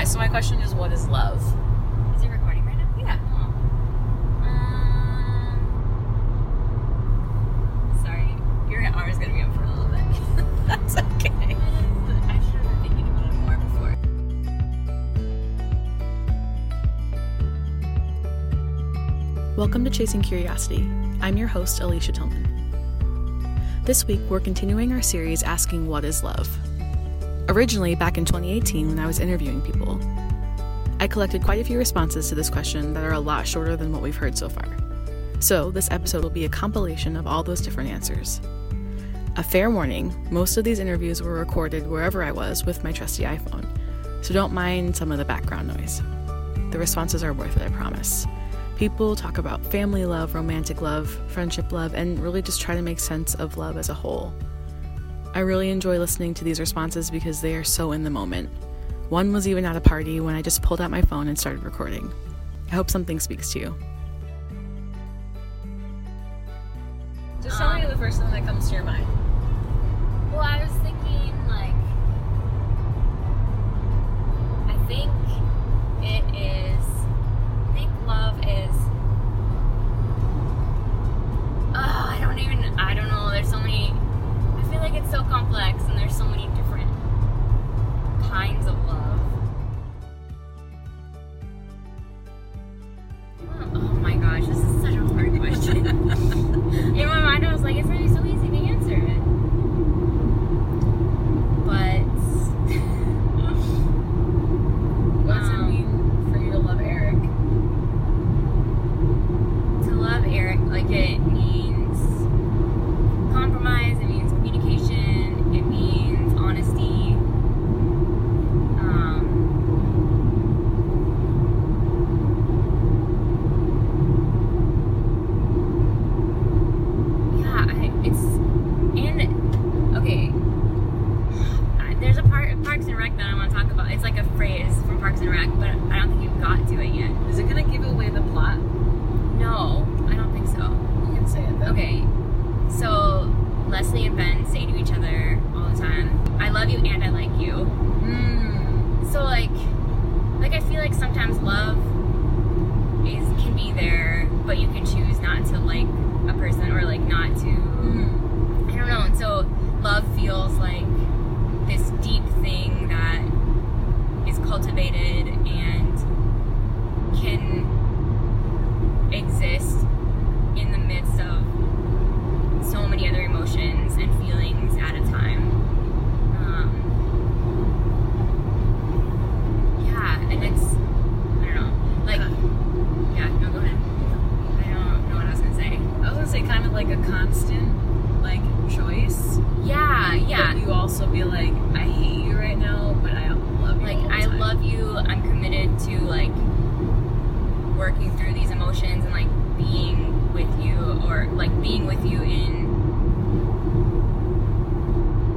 My so my question is, what is love? Is it recording right now? Yeah. Oh. Um, sorry. Your arm is gonna be up for a little bit. That's okay. I should have been thinking about it more before. Welcome to Chasing Curiosity. I'm your host, Alicia Tillman. This week, we're continuing our series asking what is love. Originally, back in 2018, when I was interviewing people, I collected quite a few responses to this question that are a lot shorter than what we've heard so far. So, this episode will be a compilation of all those different answers. A fair warning most of these interviews were recorded wherever I was with my trusty iPhone, so don't mind some of the background noise. The responses are worth it, I promise. People talk about family love, romantic love, friendship love, and really just try to make sense of love as a whole. I really enjoy listening to these responses because they are so in the moment. One was even at a party when I just pulled out my phone and started recording. I hope something speaks to you. Just tell me the first thing that comes to your mind. Well, I was thinking, like, I think Parks and Rec that I want to talk about. It's like a phrase from Parks and Rec, but I don't think you've got to it yet. Is it gonna give away the plot? No, I don't think so. You can say it though. Okay, so Leslie and Ben say to each other all the time, "I love you and I like you." Mm. So like, like I feel like sometimes love is can be there, but you can choose not to like a person or like not to. Mm. I don't know. And so love feels like this deep thing that is cultivated and can exist in the midst of so many other emotions and feelings at a time. Um, yeah, and it's I don't know, like yeah. No, go ahead. I don't know what I was gonna say. I was gonna say kind of like a constant, like choice. Yeah, yeah. But you also be like, I hate you right now, but I love you. like all the I time. love you. I'm committed to like working through these emotions and like being with you or like being with you in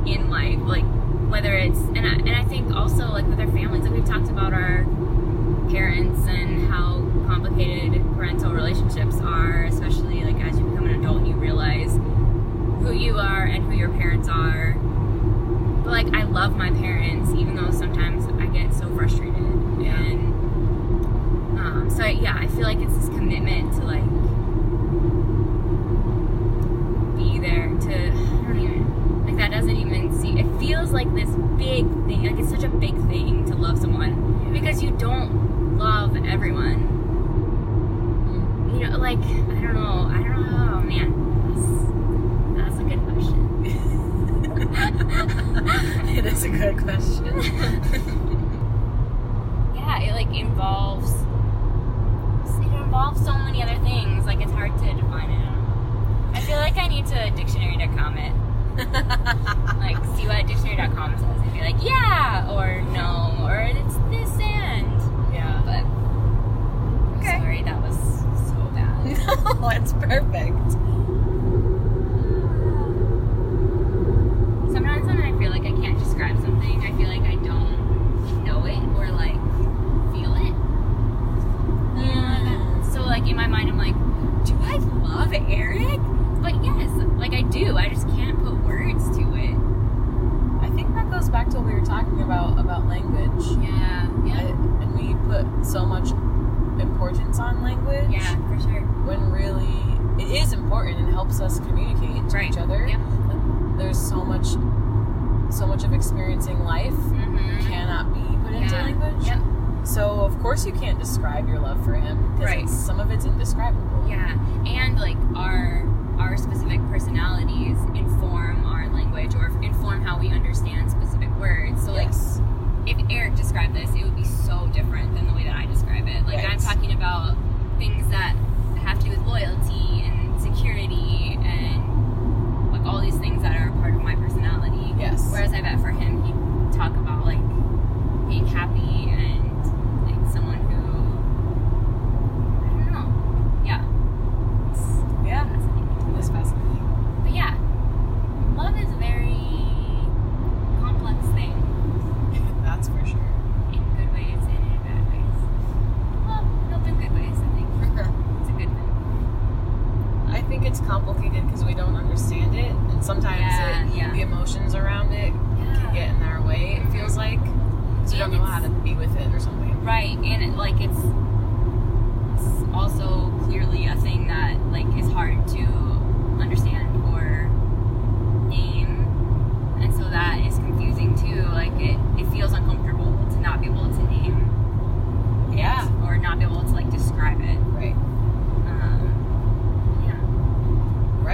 in life like whether it's and I, and I think also like with our families like we've talked about our parents and how complicated parental relationships are especially like as you become an adult and you realize who you are and who your parents are but like I love my parents, even though sometimes I get so frustrated. Yeah. And so yeah, I feel like it's this commitment to like be there to I don't even like that doesn't even see it feels like this big thing like it's such a big thing to love someone because you don't love everyone. You know, like I don't know, I don't know, oh man. That's, that's a good question. it is a good question. yeah, it like involves involves so many other things. Like it's hard to define it. I. I feel like I need to dictionary.com it. Like see what dictionary.com says and be like, yeah or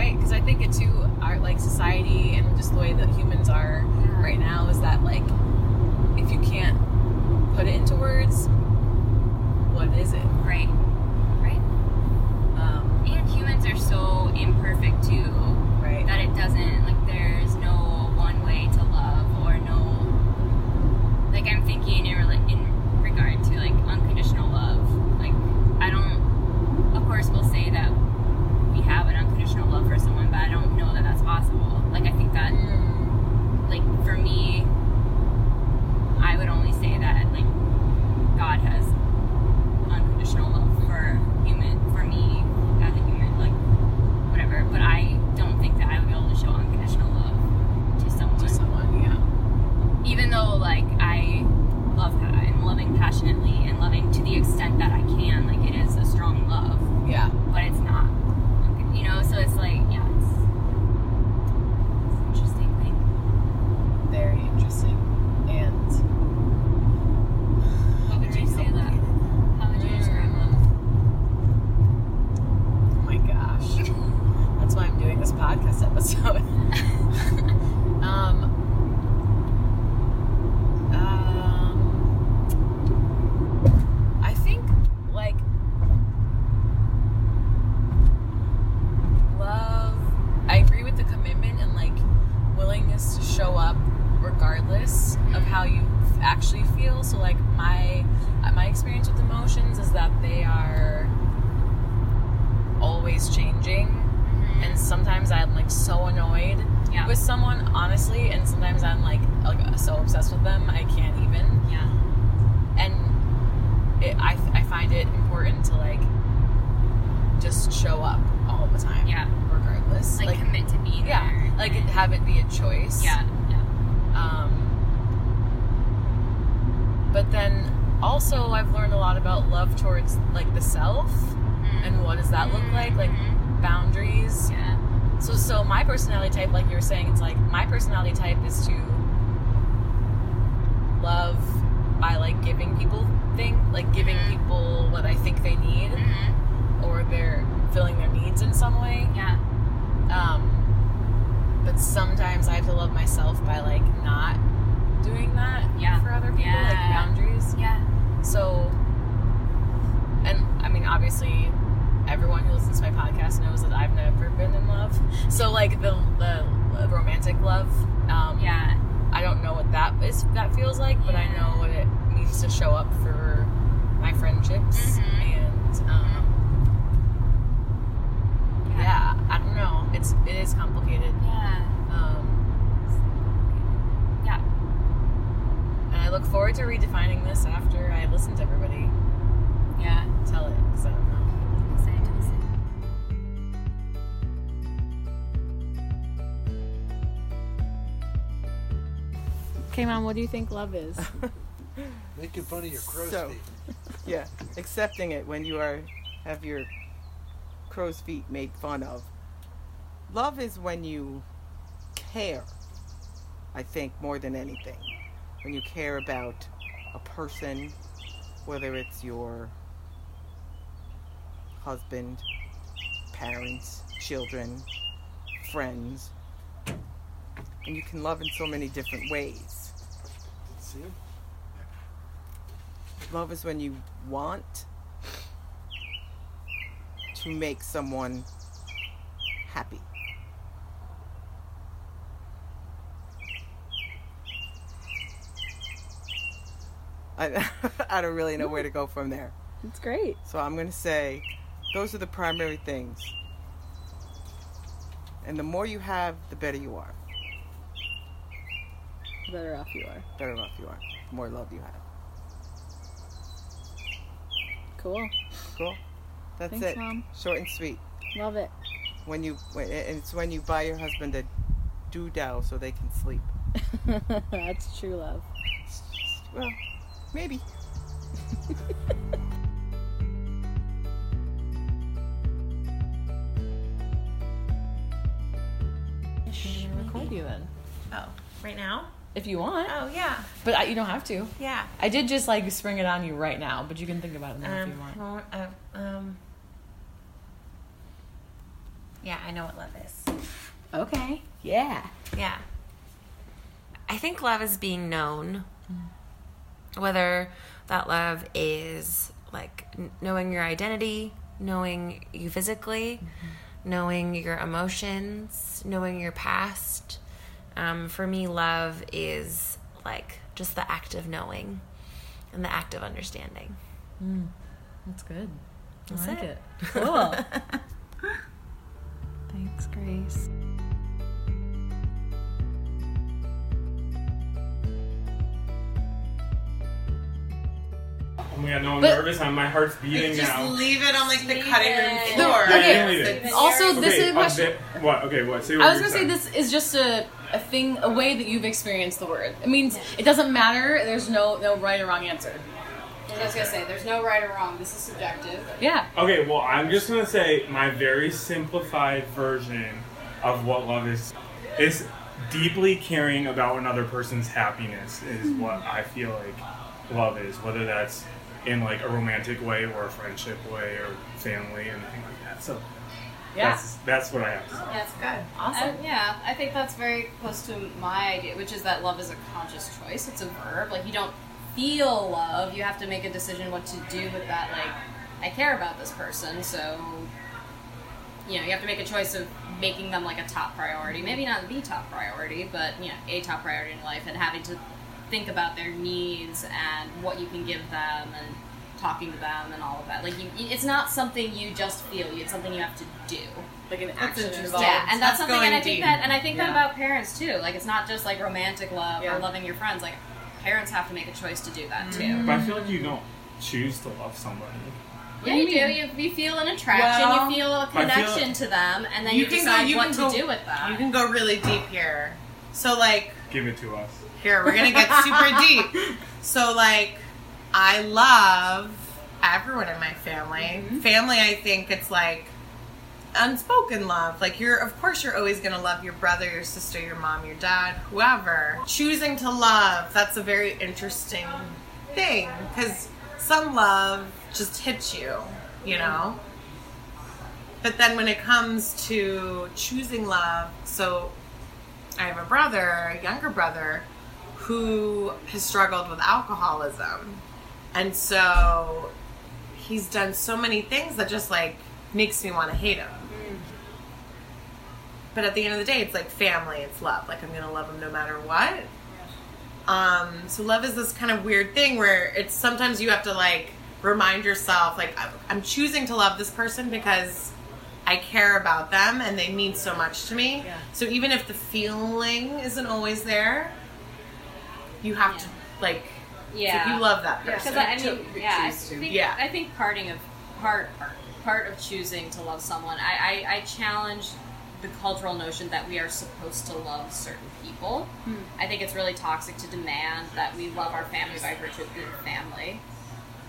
Right. Because I think it too. Our like society and just the way that humans are Yeah. right now is that like if you can't put it into words, what is it? Right. Right. Um, And humans are so imperfect too right. that it doesn't like there's no one way to love or no like I'm thinking in in regard to like unconditional love. Like I don't of course we'll say that we have an unconditional love for someone, but I don't know that that's possible. Like I think that Mm, like for me I would only say that like God has unconditional love for human for me as a human like whatever but I don't think that I would be able to show unconditional love to someone to someone, yeah. even though like I love that I'm loving passionately and loving to the extent that I can like it is a strong love Yeah. but it's not you know so it's like yeah it's, it's an interesting thing Very interesting. And what would very you say that complicated. how would you describe Mm. love Oh my gosh. That's why I'm doing this podcast episode. um, um, I think, like, love, I agree with the commitment and, like, willingness to show up regardless of how you actually feel. So, like, my, my experience with emotions is that they are always changing and sometimes I'm like so annoyed Yeah. with someone honestly and sometimes I'm like like so obsessed with them I can't even yeah and it, I, I find it important to like just show up all the time Yeah. regardless like, commit to being yeah there like have it be a choice yeah yeah um, but then also I've learned a lot about love towards like the self and what does that look like like boundaries yeah So, so my personality type, like you were saying, it's like my personality type is to love by like giving people thing, like giving Mhm. people what I think they need, Mhm. or they're filling their needs in some way. yeah Um, but sometimes I have to love myself by like not doing that Yeah. for other people, like boundaries. yeah So, and I mean, obviously, everyone who listens to my podcast knows that I've never been in love. So, like the the romantic love, um, yeah I don't know what that is. That feels like, but I know what it means to show up for my friendships Mhm. and. Um, yeah, I don't know. It's it is complicated. yeah Um, yeah and I look forward to redefining this after I listen to everybody yeah tell it because Okay, mom. What do you think love is? Making fun of your crow's So- feet. Yeah, accepting it when you are have your crow's feet made fun of. Love is when you care. I think more than anything, when you care about a person, whether it's your husband, parents, children, friends, and you can love in so many different ways. See? Love is when you want to make someone happy. I, I don't really know where to go from there. It's great. So I'm going to say those are the primary things. And the more you have, the better you are. The better off you are. Better off you are. The more love you have. Cool. Cool? That's Thanks, it. Mom. Short and sweet. Love it. When you, when, it's when you buy your husband a doodle so they can sleep. That's true love. Well, maybe. if you want. Oh, yeah. But I, you don't have to. Yeah. I did just like spring it on you right now, but you can think about it now if Um, you want. well, uh, um, yeah, I know what love is. Okay. Yeah. Yeah. I think love is being known. Whether that love is like knowing your identity, knowing you physically, knowing your emotions, knowing your past. Um, for me, love is like just the act of knowing and the act of understanding. That's good. I That's like it. it. Cool. Thanks, Grace. Oh my god, no, I'm But- nervous. I'm, my heart's beating Just now. Just leave it on like the Leave cutting room floor. Yeah, Okay. yeah, leave it. Also, this okay, is a question. bit- what? Okay, what? Say what I was gonna say this is just a, a thing, a way that you've experienced the word. It means it doesn't matter. There's no no right or wrong answer. I was gonna say, there's no right or wrong. This is subjective. Yeah. Okay, well, I'm just gonna say my very simplified version of what love is is deeply caring about another person's happiness is mm-hmm. what I feel like love is, whether that's in like a romantic way or a friendship way or family and anything like that. So Yeah. that's that's what I have to say. That's good. Awesome. Uh, yeah, I think that's very close to my idea, which is that love is a conscious choice. It's a verb. Like you don't feel love. You have to make a decision what to do with that. Like I care about this person, so you know you have to make a choice of making them like a top priority. Maybe not the top priority, but you know a top priority in life, and having to think about their needs and what you can give them and talking to them and all of that. Like you, it's not something you just feel. It's something you have to do. Like an action involved. Yeah, and that's, That's something, and I think deep. that, and I think that about parents too. Like, it's not just like romantic love Yeah. or loving your friends. Like, parents have to make a choice to do that too. Mm-hmm. But I feel like you don't choose to love somebody. Yeah, you do. You, you feel an attraction. Well, you feel a I feel- connection to them, and then you, can decide go, you what can to go, do with that. You can go really deep here. So like Give it to us. here we're gonna get super deep. So like I love everyone in my family. Mm-hmm. Family, I think it's like unspoken love. Like you're, of course, you're always gonna love your brother, your sister, your mom, your dad, whoever. Choosing to love, that's a very interesting thing because some love just hits you, you know. But then when it comes to choosing love, so I have a brother, a younger brother, who has struggled with alcoholism. And so he's done so many things that just like makes me want to hate him. But at the end of the day, it's like family, it's love. Like I'm going to love him no matter what. Um, so love is this kind of weird thing where it's sometimes you have to like remind yourself, like I'm- choosing to love this person because I care about them and they mean so much to me. Yeah. So even if the feeling isn't always there, you have to like yeah, if you love that Yeah, person. because I, I to- mean, yeah, I think, Yeah. I think parting of part part part of choosing to love someone, I, I, I challenge the cultural notion that we are supposed to love certain people. I think it's really toxic to demand that we love our family by virtue of being family.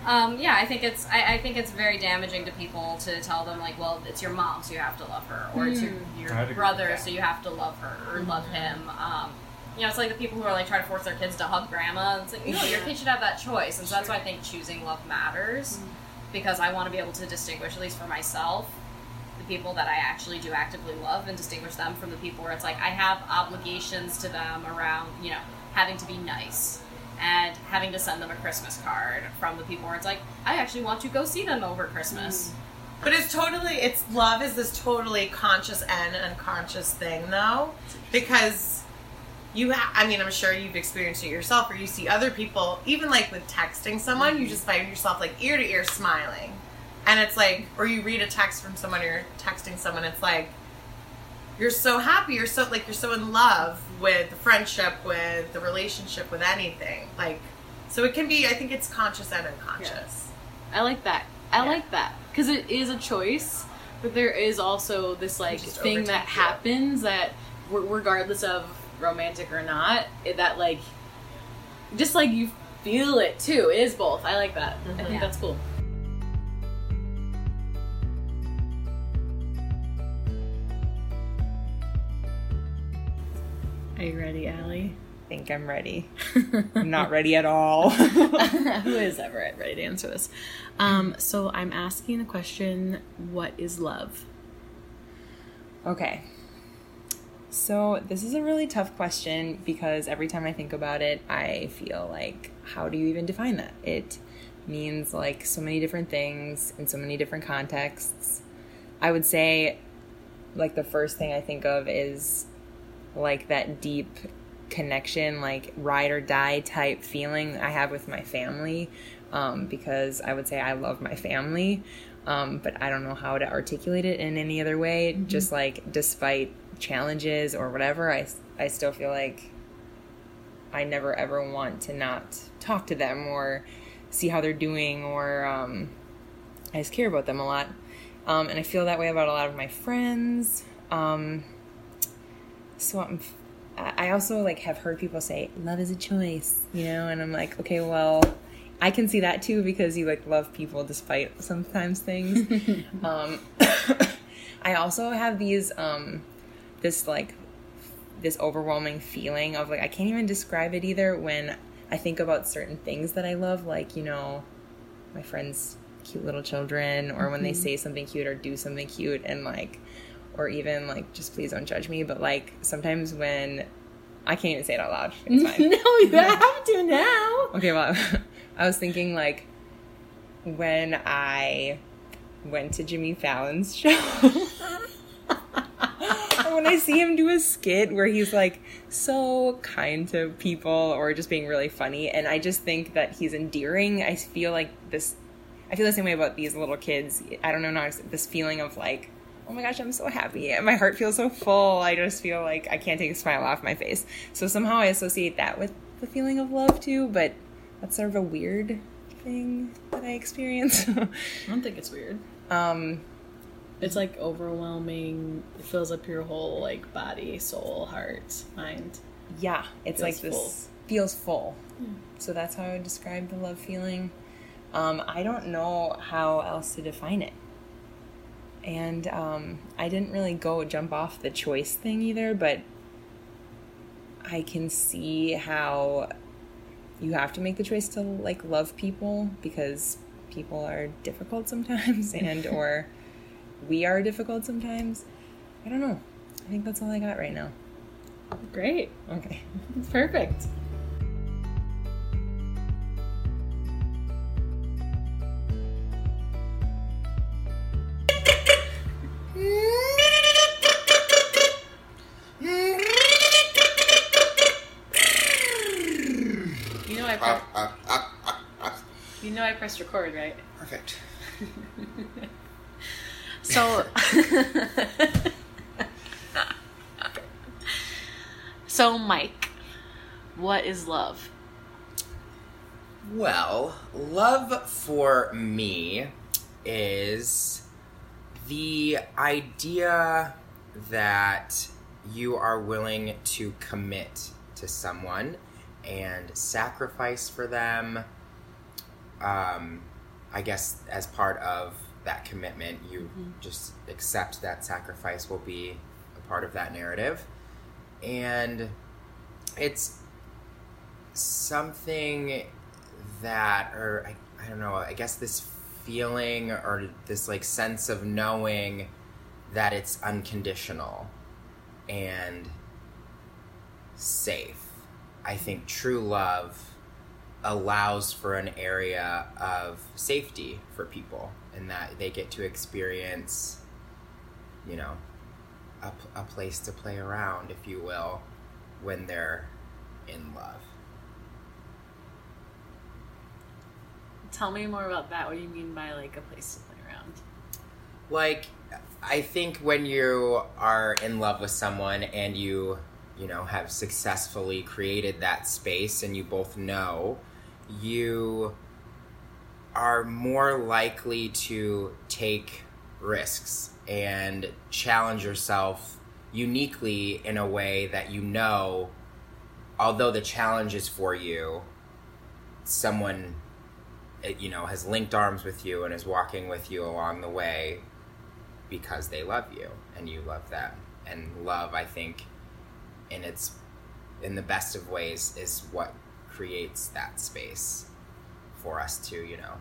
Um, yeah, I think it's I, I think it's very damaging to people to tell them like, well, it's your mom, so you have to love her, or it's your, your brother, so you have to love her or love him. Um, you know, it's like the people who are like trying to force their kids to hug grandma. It's like no, your kid should have that choice, and so that's why I think choosing love matters mm-hmm. because I want to be able to distinguish, at least for myself, the people that I actually do actively love and distinguish them from the people where it's like I have obligations to them around, you know, having to be nice and having to send them a Christmas card from the people where it's like I actually want to go see them over Christmas. Mm-hmm. But it's totally it's love is this totally conscious and unconscious thing though because you ha- I mean I'm sure you've experienced it yourself or you see other people even like with texting someone you mm-hmm. just find yourself like ear to ear smiling and it's like or you read a text from someone or you're texting someone it's like you're so happy you're so like you're so in love with the friendship with the relationship with anything like so it can be I think it's conscious and unconscious I like that. I Yeah. like that because it is a choice, but there is also this like thing that it. happens that regardless of romantic or not, it, that like just like you feel it too. It is both. I like that. I think Yeah. that's cool. Are you ready, Allie? think I'm ready. I'm not ready at all. Who is ever ready to answer this? Um, so I'm asking the question: What is love? Okay. So, this is a really tough question because every time I think about it, I feel like, how do you even define that? It means like so many different things in so many different contexts. I would say, like, the first thing I think of is like that deep connection, like ride or die type feeling I have with my family. Um, because I would say I love my family, um, but I don't know how to articulate it in any other way. Just like, despite challenges or whatever, I, I still feel like I never ever want to not talk to them or see how they're doing or um, I just care about them a lot. Um, and I feel that way about a lot of my friends. Um, so I'm, I I also like have heard people say love is a choice, you know, and I'm like, okay, well, I can see that too because you like love people despite sometimes things. um, I also have these, um, this like, this overwhelming feeling of like I can't even describe it either when I think about certain things that I love, like you know, my friends' cute little children, or when they mm-hmm. say something cute or do something cute, and like, or even like just please don't judge me, but like sometimes when I can't even say it out loud, it's fine. no, you have to now. Okay, well, I was thinking like when I went to Jimmy Fallon's show. When I see him do a skit where he's like so kind to people or just being really funny, and I just think that he's endearing. I feel like this. I feel the same way about these little kids. I don't know, now this feeling of like, oh my gosh, I'm so happy. And my heart feels so full. I just feel like I can't take a smile off my face. So somehow I associate that with the feeling of love too, but that's sort of a weird thing that I experience. I don't think it's weird. um, It's like overwhelming. It fills up your whole like body, soul, heart, mind. yeah, it's like Feels this feels full. So that's how I would describe the love feeling. Um, I don't know how else to define it. And um, I didn't really go jump off the choice thing either, but I can see how you have to make the choice to like love people because people are difficult sometimes and or we are difficult sometimes. I don't know. I think that's all I got right now. Great. Okay. It's perfect. You know I ah, pre- ah, ah, you know I pressed record, right? Perfect. So So Mike, what is love? Well, love for me is the idea that you are willing to commit to someone and sacrifice for them um, I guess as part of that commitment, you mm-hmm. just accept that sacrifice will be a part of that narrative. And it's something that, or I, I don't know, I guess this feeling or this like sense of knowing that it's unconditional and safe. I mm-hmm. think true love allows for an area of safety for people and that they get to experience, you know, a, a place to play around, if you will, when they're in love. Tell me more about that. What do you mean by like a place to play around? like i think when you are in love with someone and you you know have successfully created that space and you both know you are more likely to take risks and challenge yourself uniquely in a way that you know although the challenge is for you someone uh, you know has linked arms with you and is walking with you along the way because they love you and you love them. And love i think in its in the best of ways is what creates that space for us to you know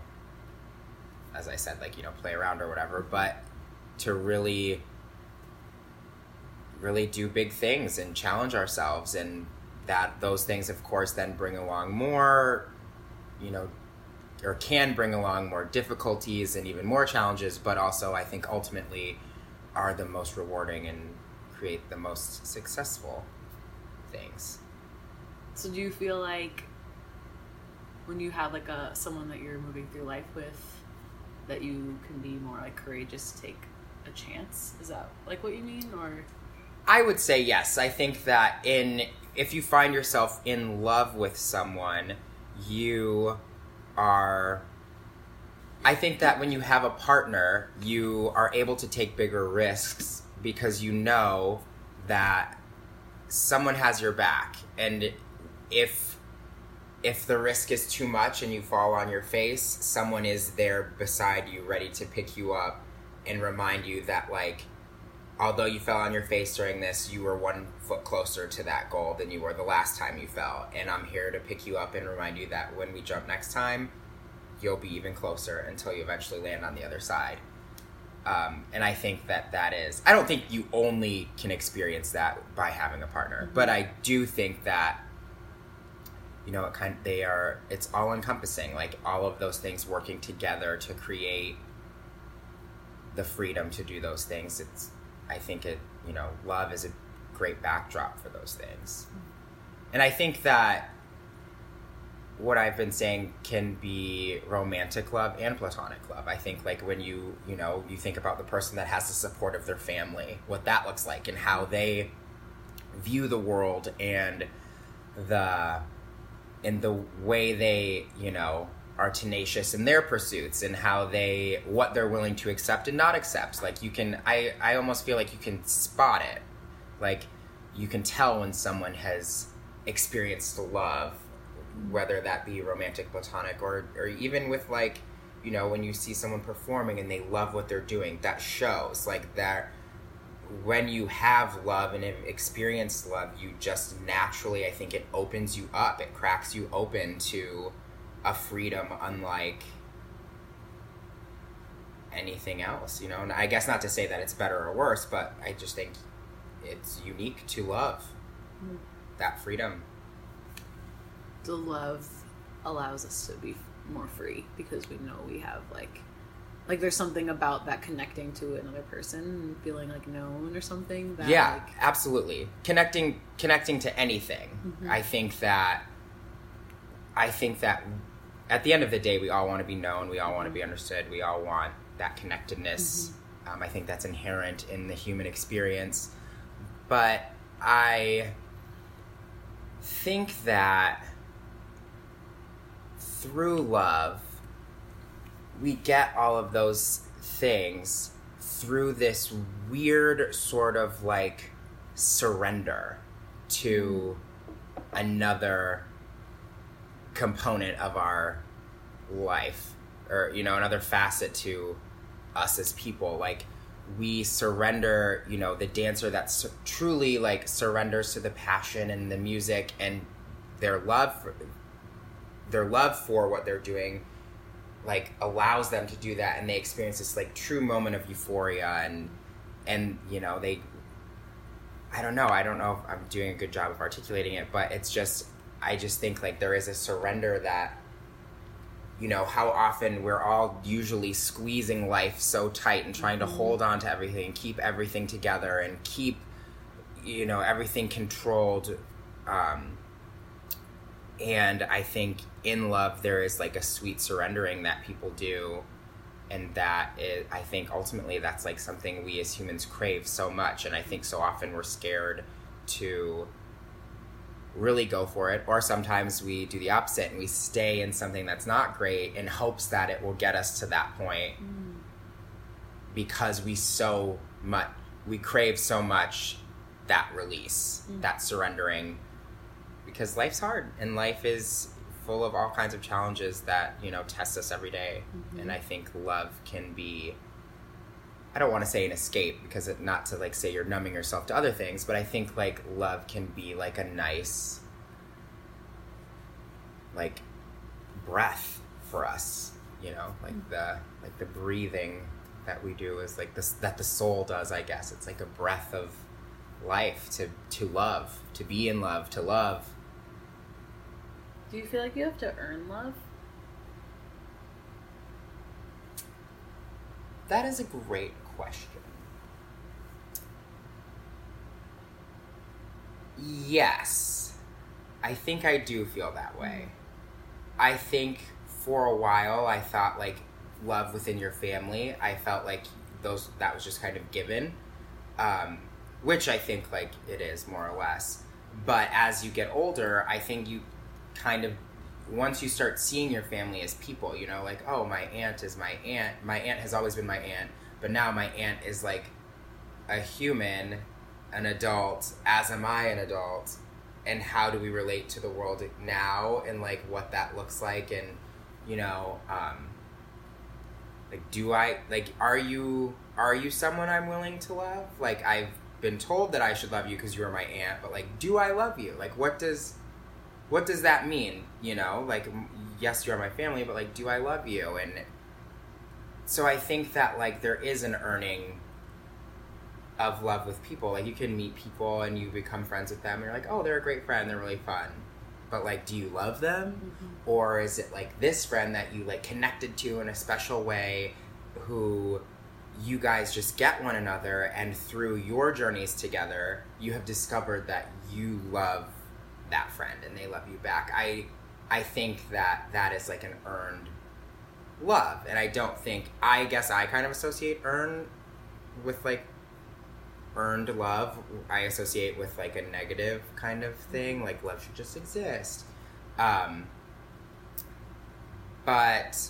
as i said like you know play around or whatever but to really really do big things and challenge ourselves and that those things of course then bring along more you know or can bring along more difficulties and even more challenges, but also I think ultimately are the most rewarding and create the most successful things. So do you feel like when you have like a someone that you're moving through life with that you can be more like courageous to take a chance? Is that like what you mean or I would say yes. I think that in if you find yourself in love with someone, you are I think that when you have a partner, you are able to take bigger risks because you know that someone has your back and if if the risk is too much and you fall on your face, someone is there beside you ready to pick you up and remind you that like although you fell on your face during this, you were one foot closer to that goal than you were the last time you fell. And I'm here to pick you up and remind you that when we jump next time, you'll be even closer until you eventually land on the other side. Um, and I think that that is, I don't think you only can experience that by having a partner, but I do think that, you know, it kind of, they are, it's all encompassing, like all of those things working together to create the freedom to do those things. It's, I think it, you know, love is a great backdrop for those things. And I think that what I've been saying can be romantic love and platonic love. I think like when you, you know, you think about the person that has the support of their family, what that looks like and how they view the world and the in the way they, you know, are tenacious in their pursuits and how they what they're willing to accept and not accept. Like you can I I almost feel like you can spot it. Like you can tell when someone has experienced love, whether that be romantic, platonic, or or even with like, you know, when you see someone performing and they love what they're doing, that shows like that when you have love and have experienced love, you just naturally, I think it opens you up. It cracks you open to a freedom unlike anything else, you know. And I guess not to say that it's better or worse, but I just think it's unique to love hmm. that freedom. the love allows us to be more free because we know we have like like there's something about that connecting to another person and feeling like known or something that yeah like absolutely. Connecting connecting to anything. Mm-hmm. I think that i think that at the end of the day we all want to be known we all want to be mm-hmm. understood we all want that connectedness. Mm-hmm. Um, i think that's inherent in the human experience. But i think that through love we get all of those things through this weird sort of like surrender to another component of our life or you know another facet to us as people. Like we surrender you know the dancer that sur- truly like surrenders to the passion and the music and their love for, their love for what they're doing like allows them to do that and they experience this like true moment of euphoria and and you know they i don't know i don't know if i'm doing a good job of articulating it but it's just i just think like there is a surrender that you know how often we're all usually squeezing life so tight and trying to hold on to everything and keep everything together and keep you know everything controlled um, and i think in love there is like a sweet surrendering that people do. And that is, i think ultimately that's like something we as humans crave so much. And i think so often we're scared to really go for it. Or sometimes we do the opposite and we stay in something that's not great in hopes that it will get us to that point. Mm. Because we so much we crave so much that release mm. that surrendering. Because life's hard and life is full of all kinds of challenges that you know test us every day. Mm-hmm. and i think love can be I don't want to say an escape because it, not to like say you're numbing yourself to other things, but I think like love can be like a nice like breath for us, you know, like mm-hmm. the like the breathing that we do is like this that the soul does, I guess. It's like a breath of life to to love, to be in love, to love. Do you feel like you have to earn love? That is a great question. Yes. I think I do feel that way. I think for a while I thought like love within your family, I felt like those that was just kind of given. Um, which I think like it is more or less. But as you get older, I think you kind of once you start seeing your family as people, you know, like, oh, my aunt is my aunt. My aunt has always been my aunt, but now my aunt is like a human, an adult, as am I an adult. And how do we relate to the world now and like what that looks like? And, you know, um, like, do I, like, are you, are you someone I'm willing to love? Like, I've been told that I should love you because you are my aunt, but like, do I love you? Like, what does, what does that mean? You know, like, yes, you are my family, but like, do I love you? And so I think that like there is an earning of love with people. Like, you can meet people and you become friends with them, and you're like, oh, they're a great friend, they're really fun. But like, do you love them, mm-hmm. or is it like this friend that you like connected to in a special way, who you guys just get one another, and through your journeys together, you have discovered that you love that friend and they love you back. I I think that that is like an earned love, and I don't think I guess I kind of associate earn with like earned love. I associate with like a negative kind of thing, like love should just exist. Um, but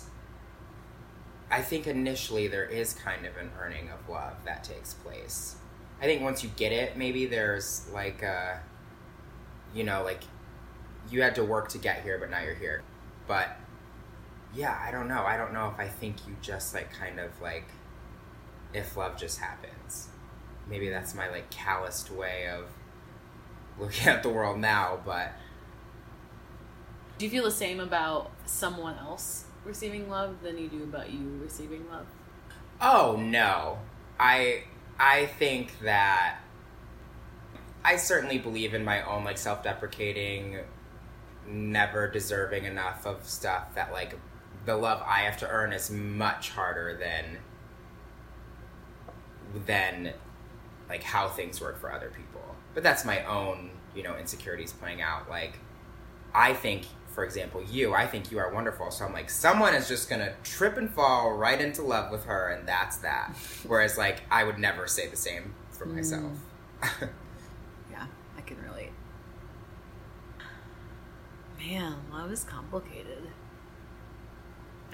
I think initially there is kind of an earning of love that takes place. I think once you get it, maybe there's like a you know, like you had to work to get here, but now you're here. But yeah, I don't know. I don't know if I think you just like kind of like if love just happens. Maybe that's my like calloused way of looking at the world now, but Do you feel the same about someone else receiving love than you do about you receiving love? Oh no. I I think that I certainly believe in my own like self-deprecating never deserving enough of stuff that like the love I have to earn is much harder than than like how things work for other people. But that's my own, you know, insecurities playing out like I think for example, you, I think you are wonderful. So I'm like, someone is just gonna trip and fall right into love with her, and that's that. Whereas, like, I would never say the same for myself. Yeah, mm I can relate. Man, love is complicated.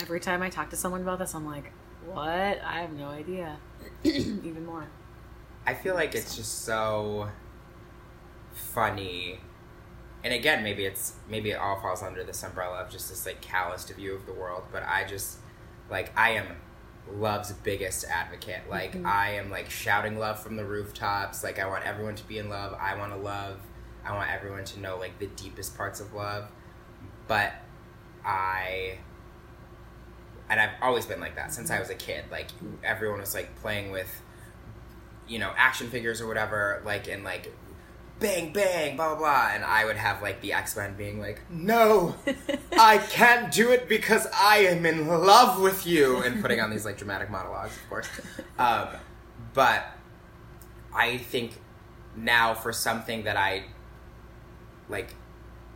Every time I talk to someone about this, I'm like, what? I have no idea. Even more. I feel like it's just so funny and again, maybe it's maybe it all falls under this umbrella of just this like calloused view of the world. But I just like I am love's biggest advocate. Like mm-hmm. I am like shouting love from the rooftops. Like I want everyone to be in love. I want to love. I want everyone to know like the deepest parts of love. But I and I've always been like that since I was a kid. Like everyone was like playing with you know, action figures or whatever, like and like bang bang blah blah blah and I would have like the X-Men being like, No, I can't do it because I am in love with you and putting on these like dramatic monologues, of course. Um, but I think now for something that I like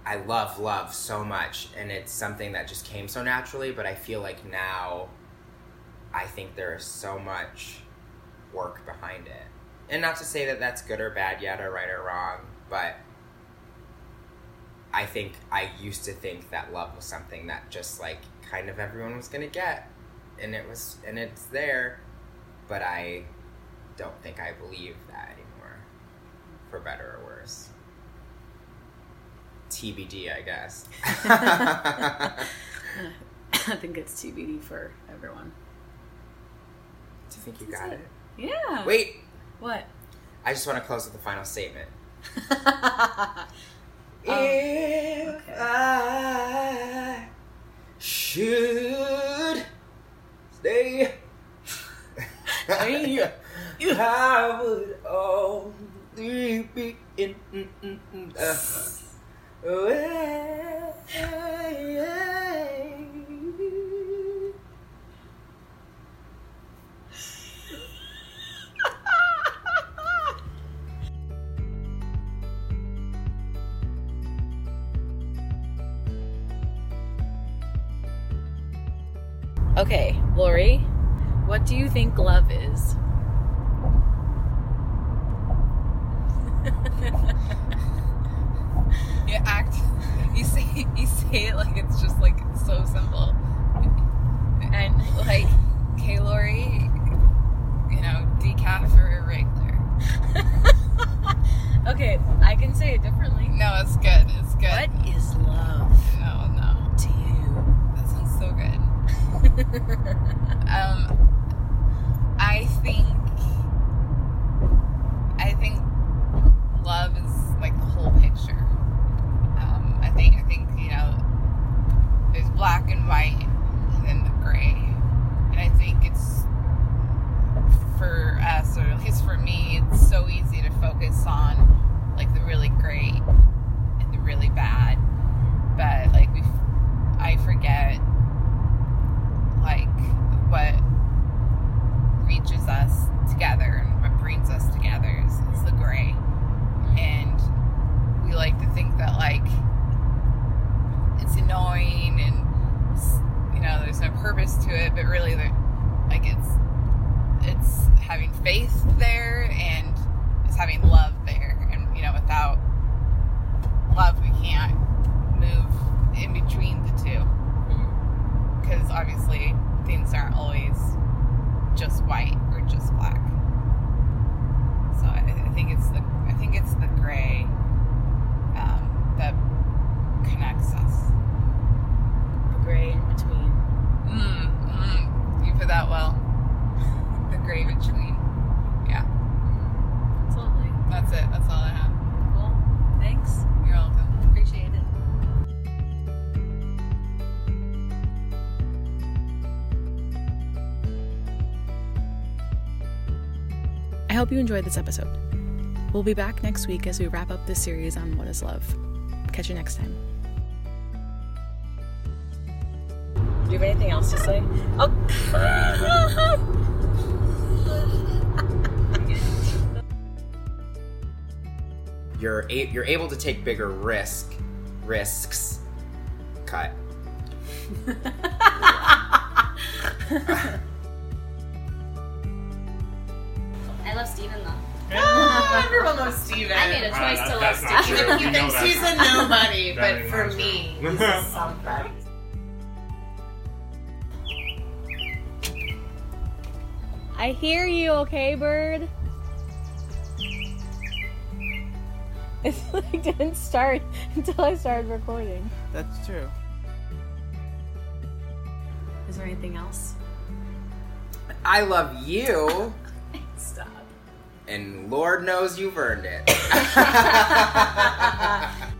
I love love so much and it's something that just came so naturally, but I feel like now I think there is so much work behind it. And not to say that that's good or bad yet or right or wrong, but I think I used to think that love was something that just like kind of everyone was to get and it was and it's there, but I don't think I believe that anymore for better or worse. TBD, I guess. I think it's TBD for everyone. Do you think you got it? Yeah. Wait, What? I just want to close with a final statement. Um, if I should stay, I would only be in. mm, mm, mm, uh, Okay, Lori, what do you think love is? you act you say you say it like it's just like so simple and like okay lori you know decaf or regular. Okay, I can say it differently. no it's good it's good What is love no no to you? that sounds so good um i think hope you enjoyed this episode. We'll be back next week as we wrap up this series on what is love. Catch you next time. Do you have anything else to say? Oh. You're a- you're able to take bigger risk risks. Cut. Steven though. Oh, everyone loves Steven. I made a choice that- to love Steven. true. He You thinks he's a nobody, but for me, true. he's a somebody. I hear you, okay, bird? It like didn't start until I started recording. That's true. Is there anything else? I love you, Stop. And Lord knows you've earned it.